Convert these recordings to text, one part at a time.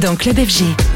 Dans Club FG.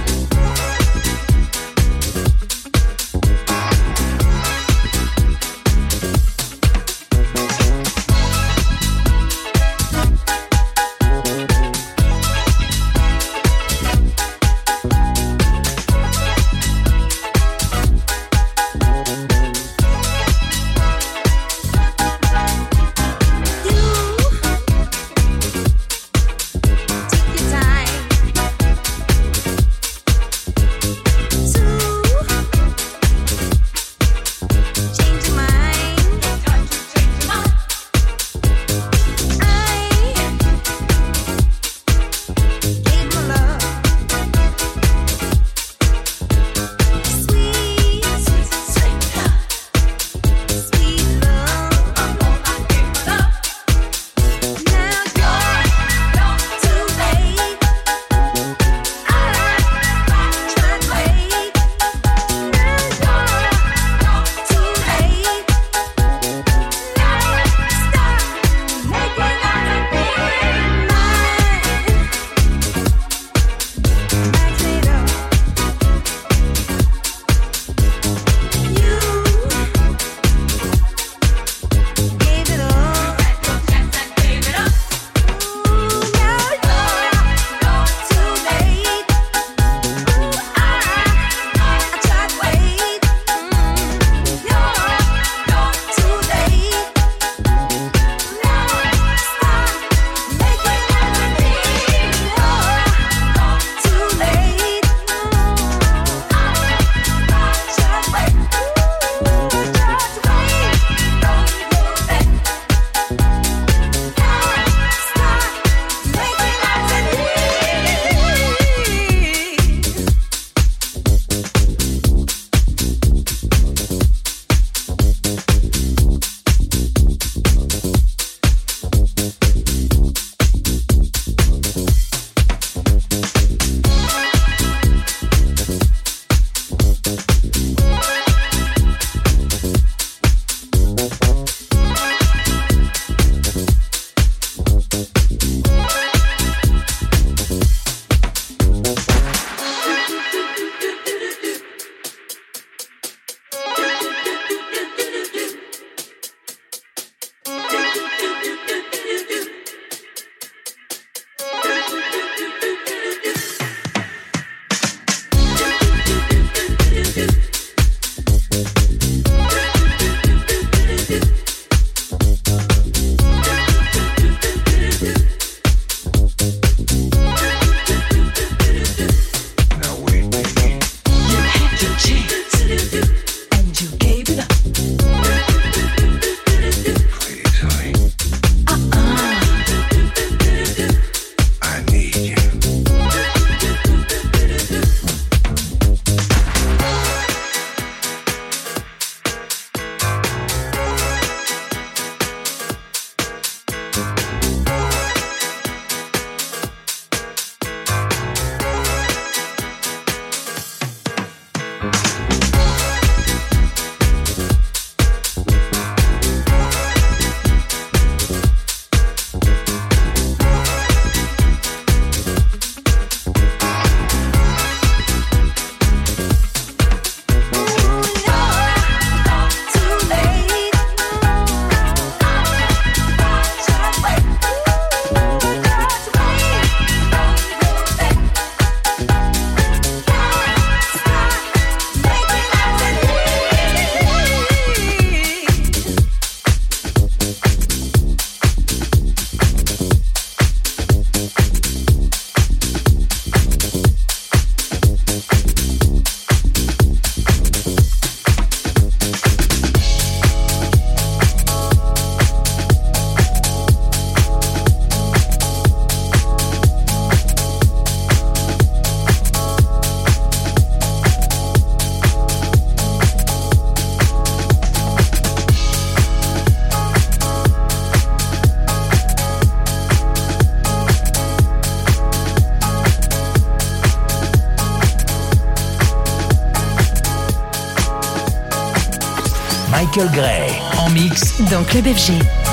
Dans Club FG.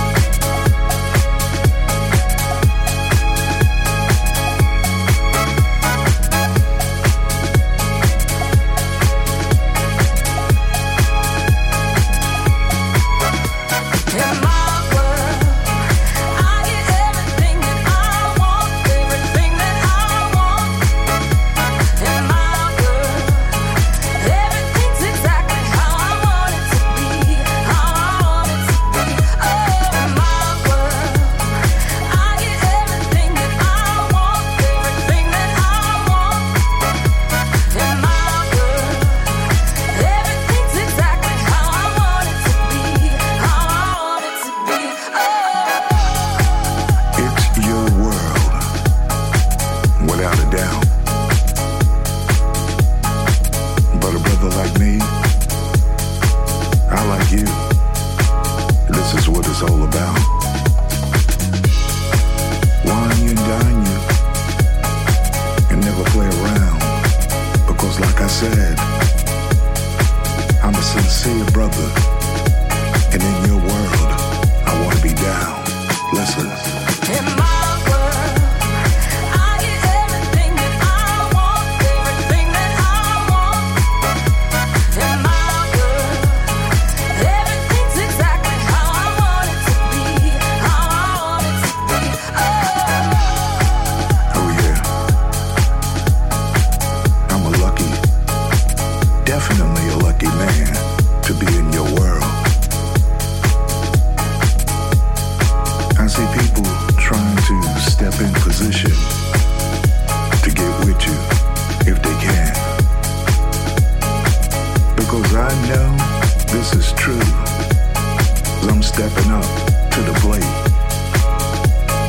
Stepping up to the plate.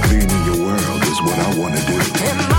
Being in your world is what I want to do.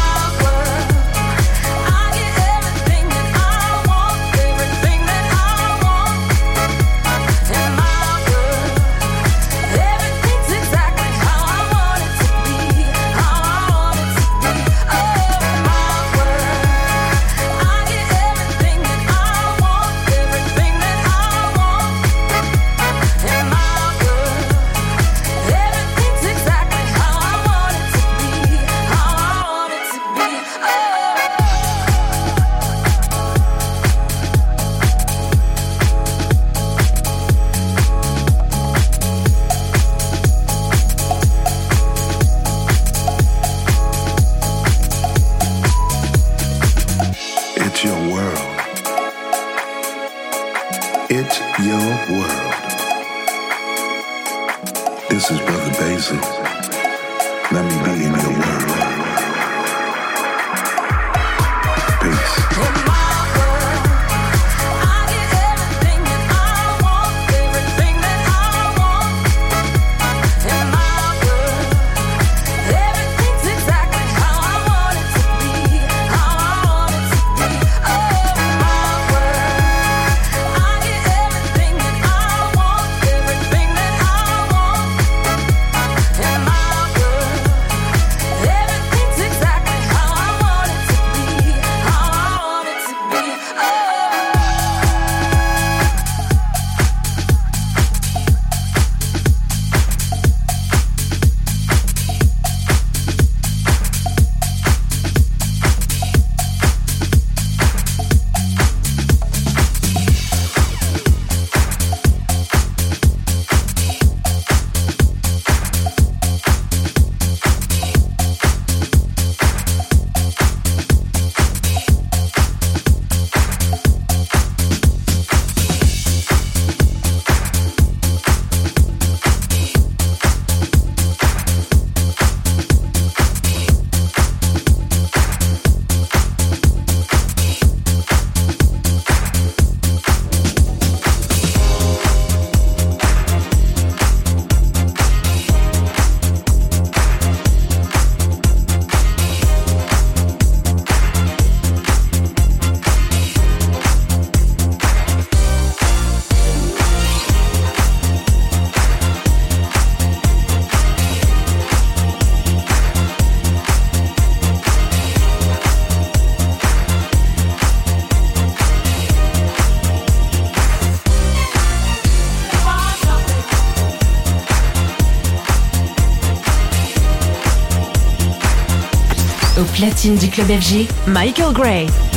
platine du club FG, Michael Gray.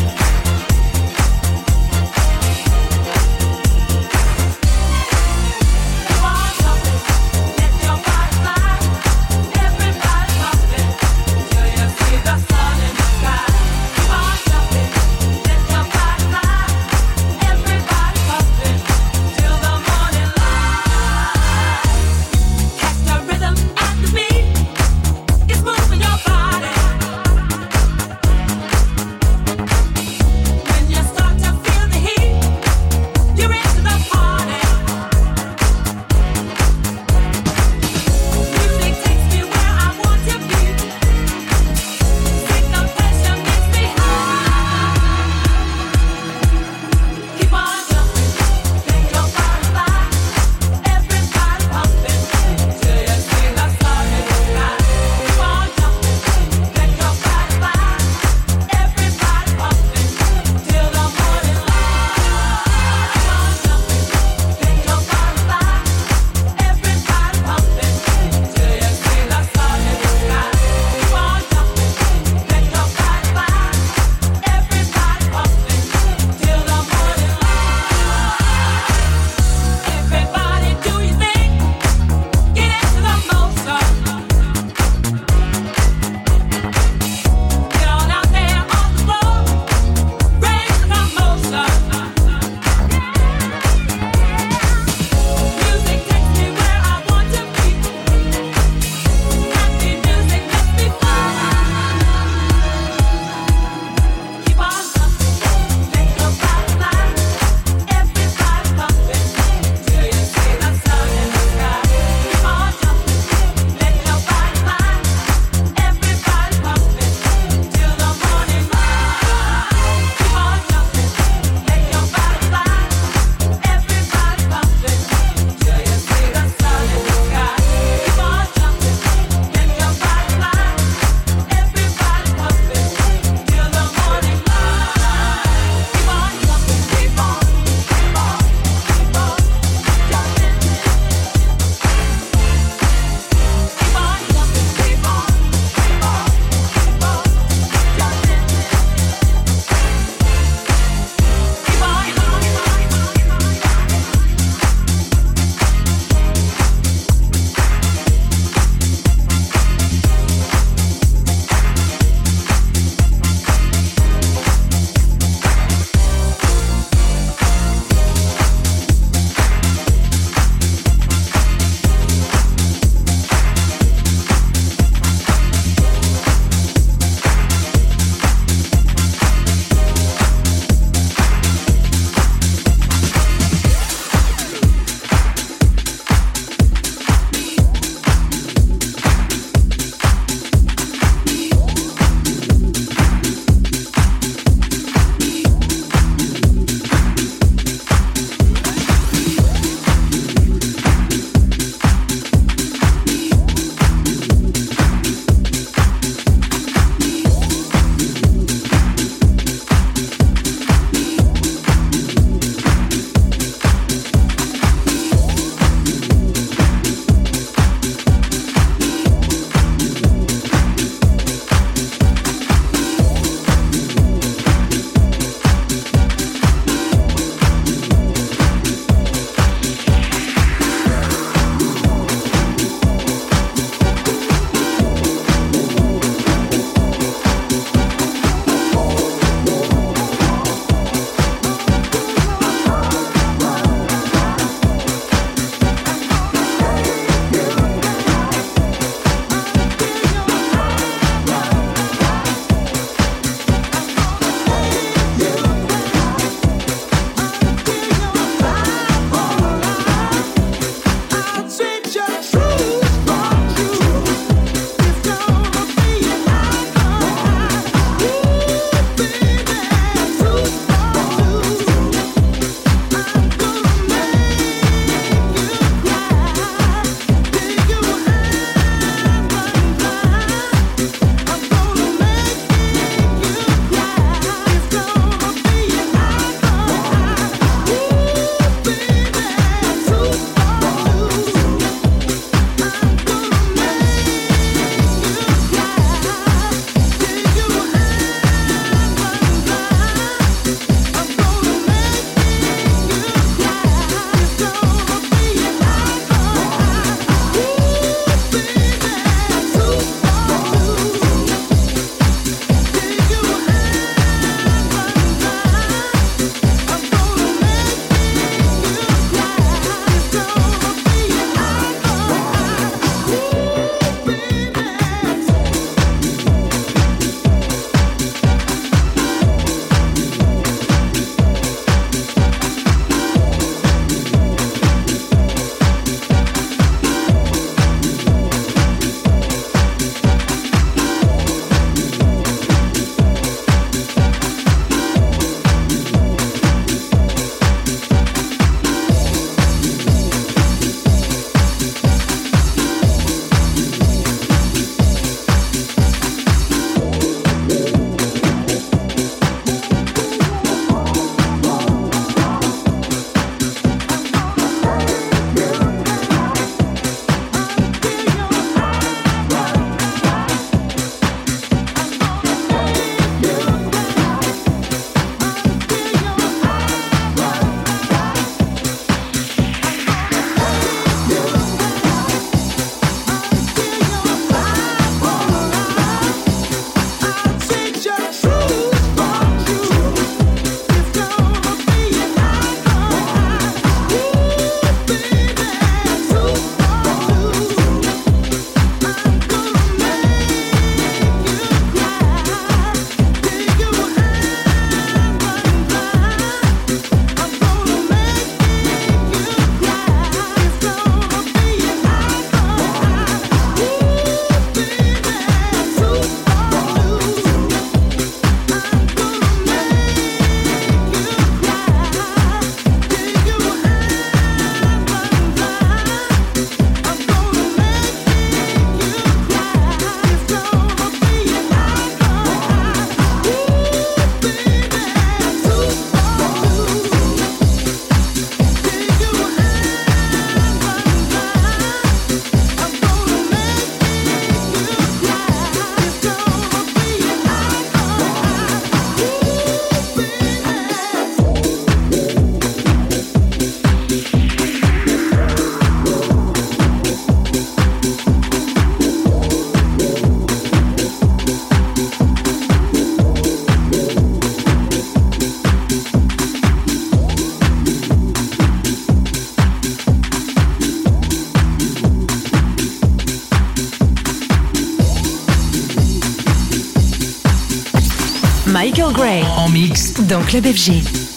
Dans Club FG.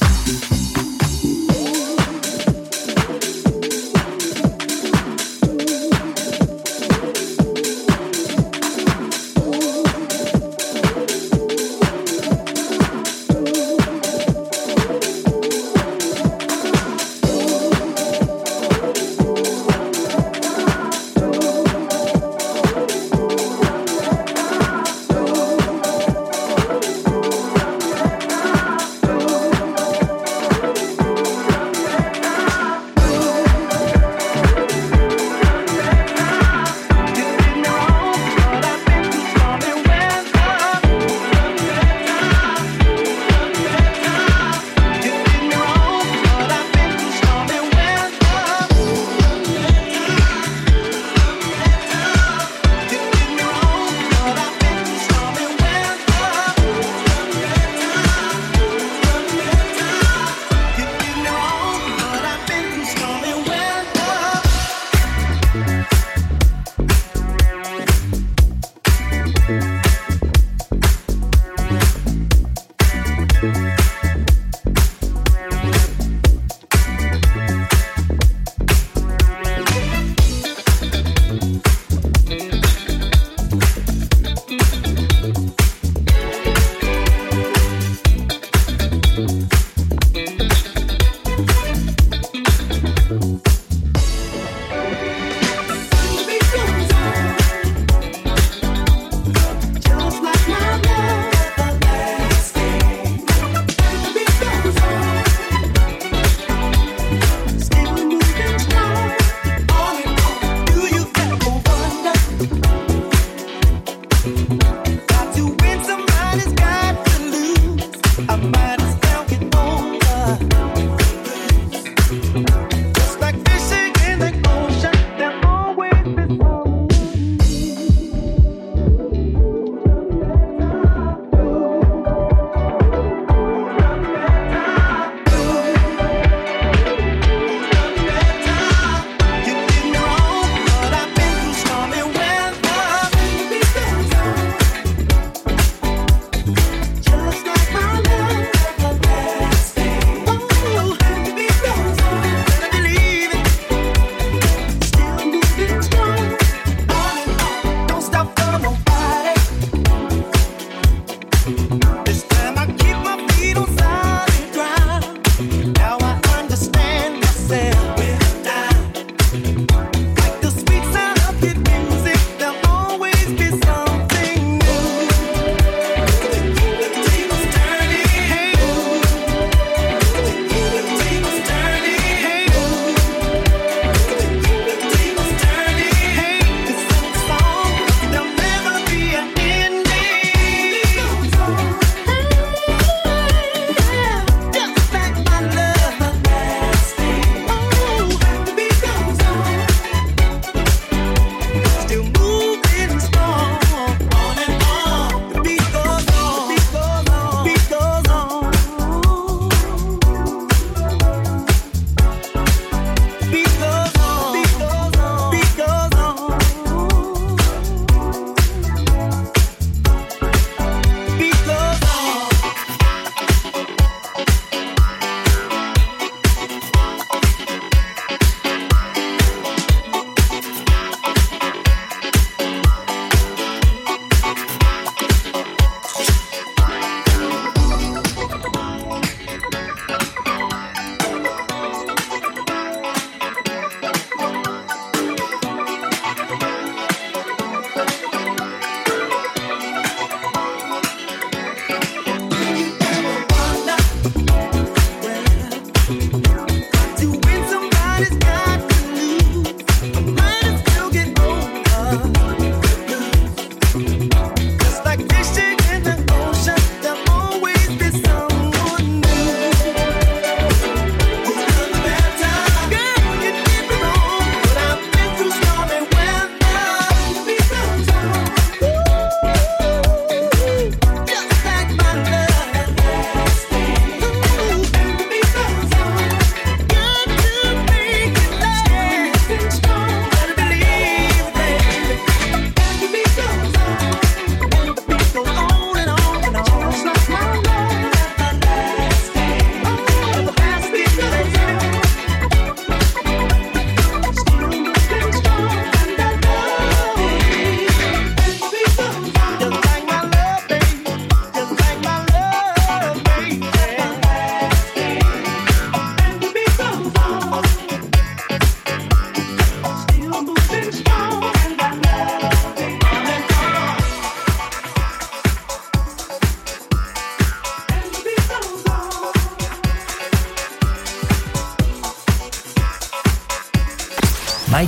mad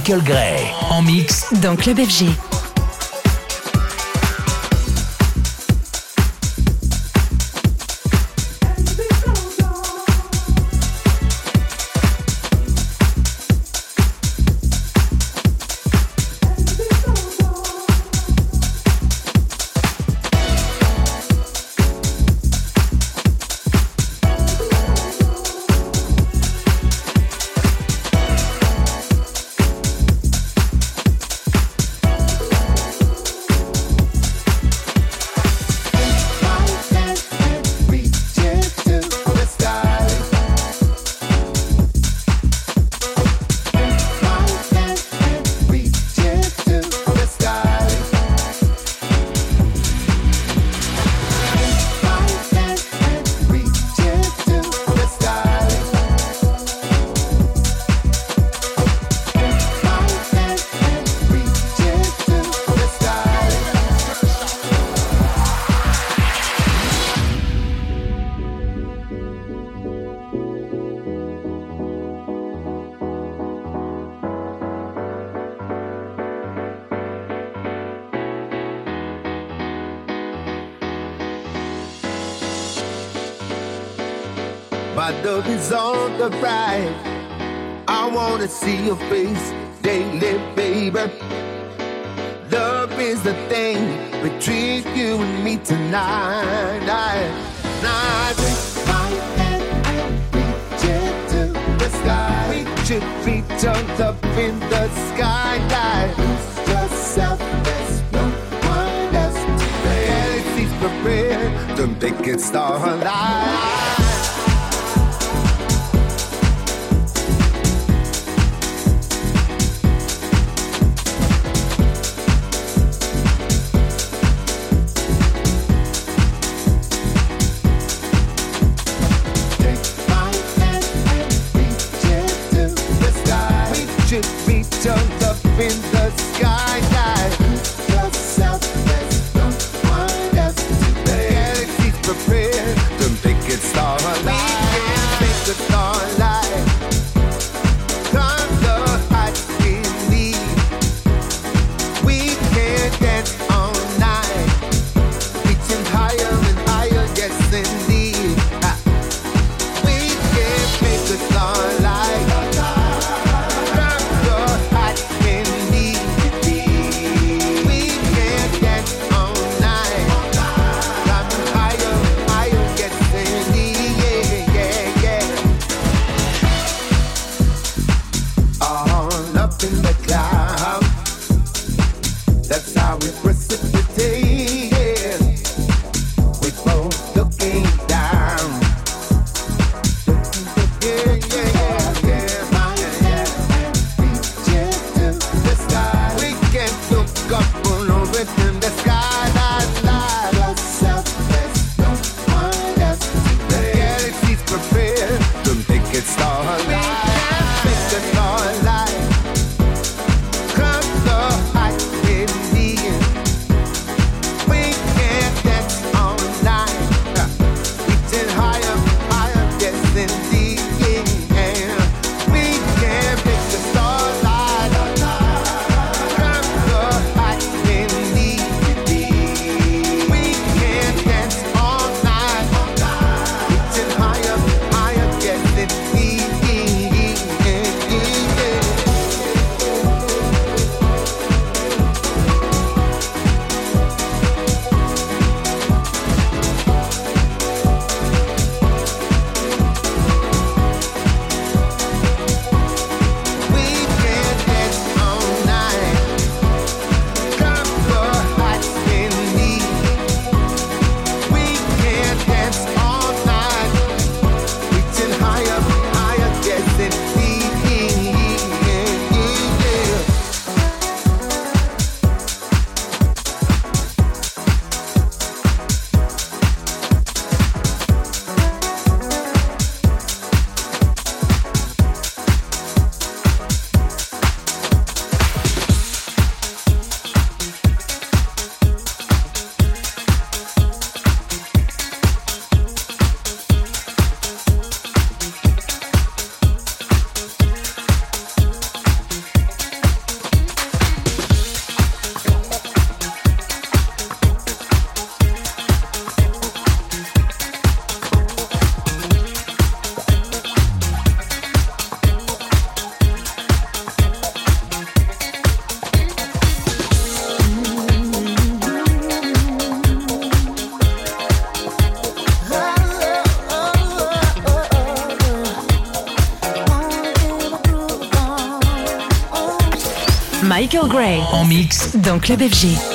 Michael Gray en mix dans Club FG. The ride. I wanna see your face daily, baby. Love is the thing between you and me tonight. I, take my hand and reach it to the sky. Reach it, reach on up in the sky. Lose yourself, there's no one else to Galaxies prepared, them they can start alive. Mix dans Club FG.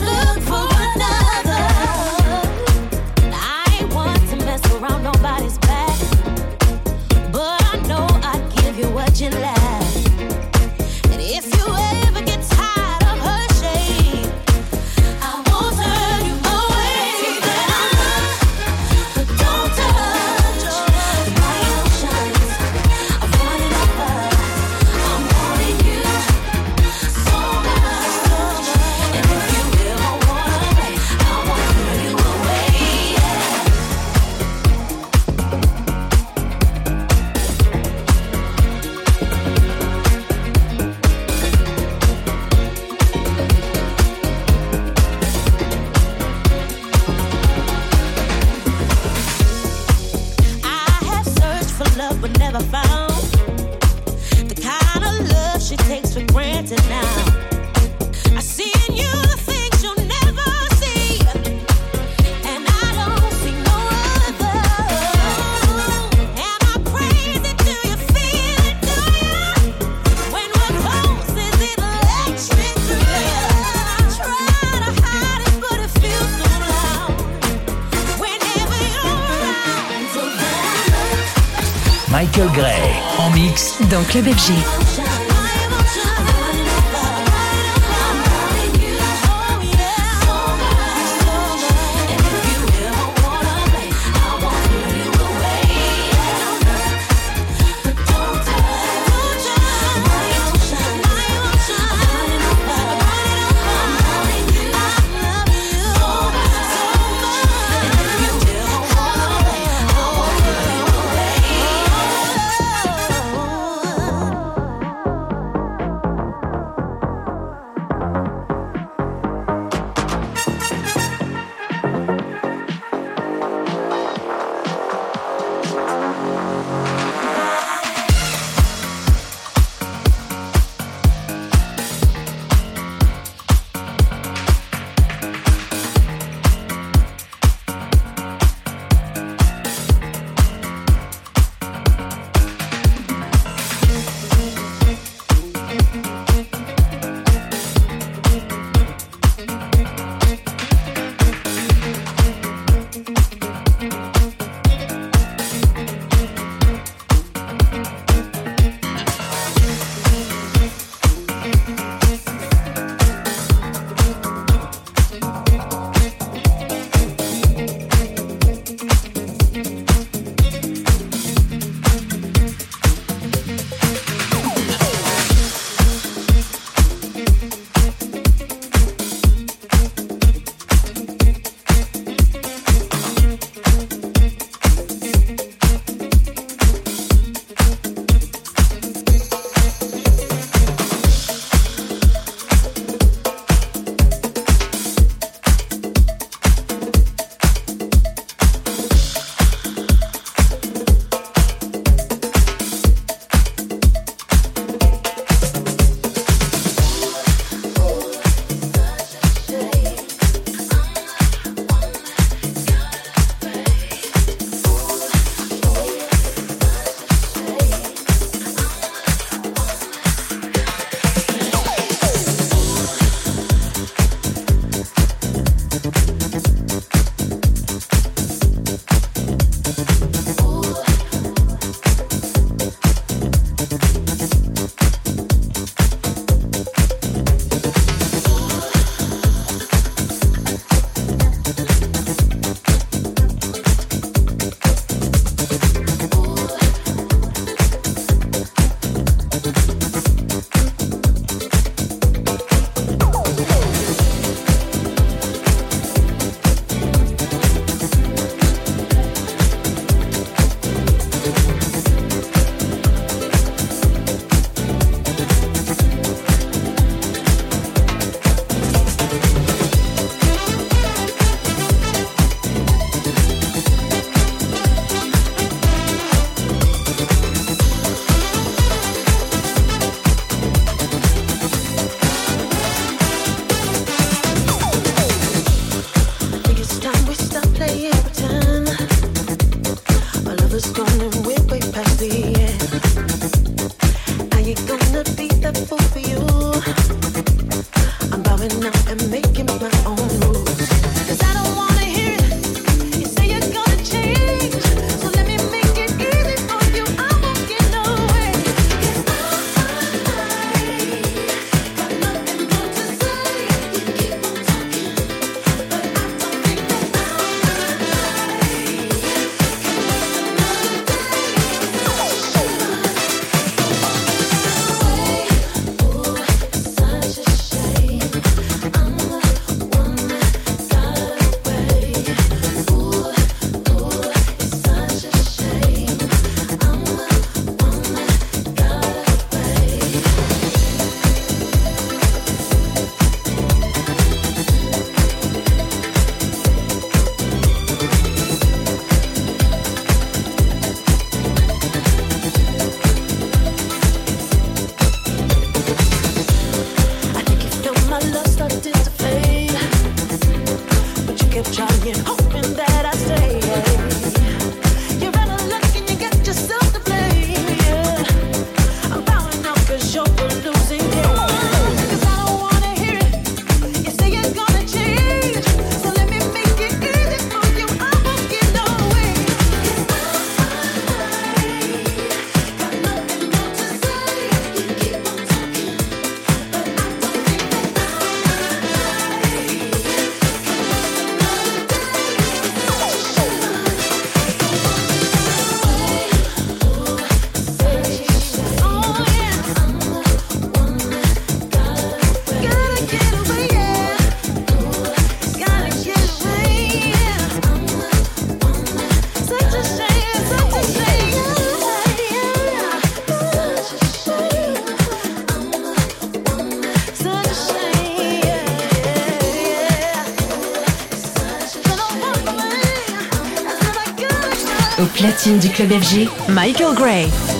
look for dans Club FG. Du club FG, Michael Gray.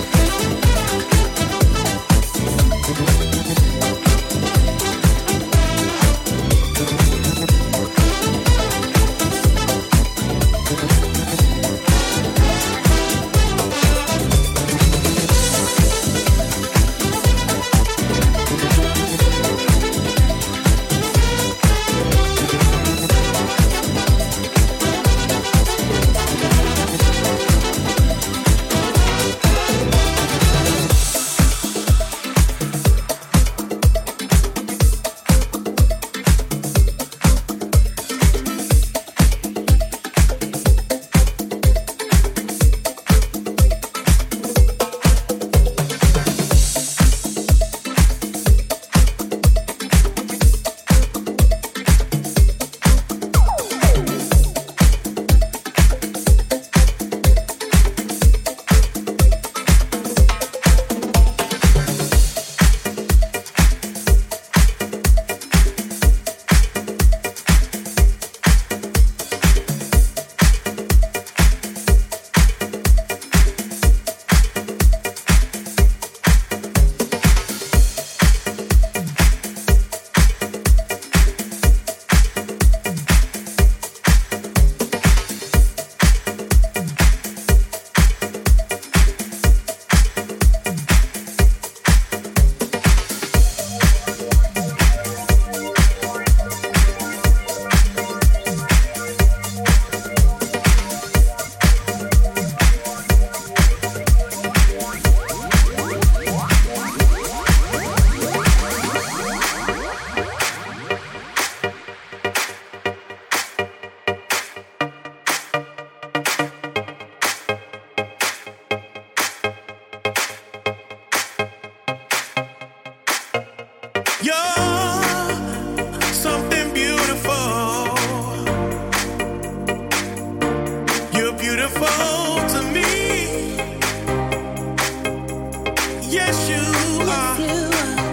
Yes, you are.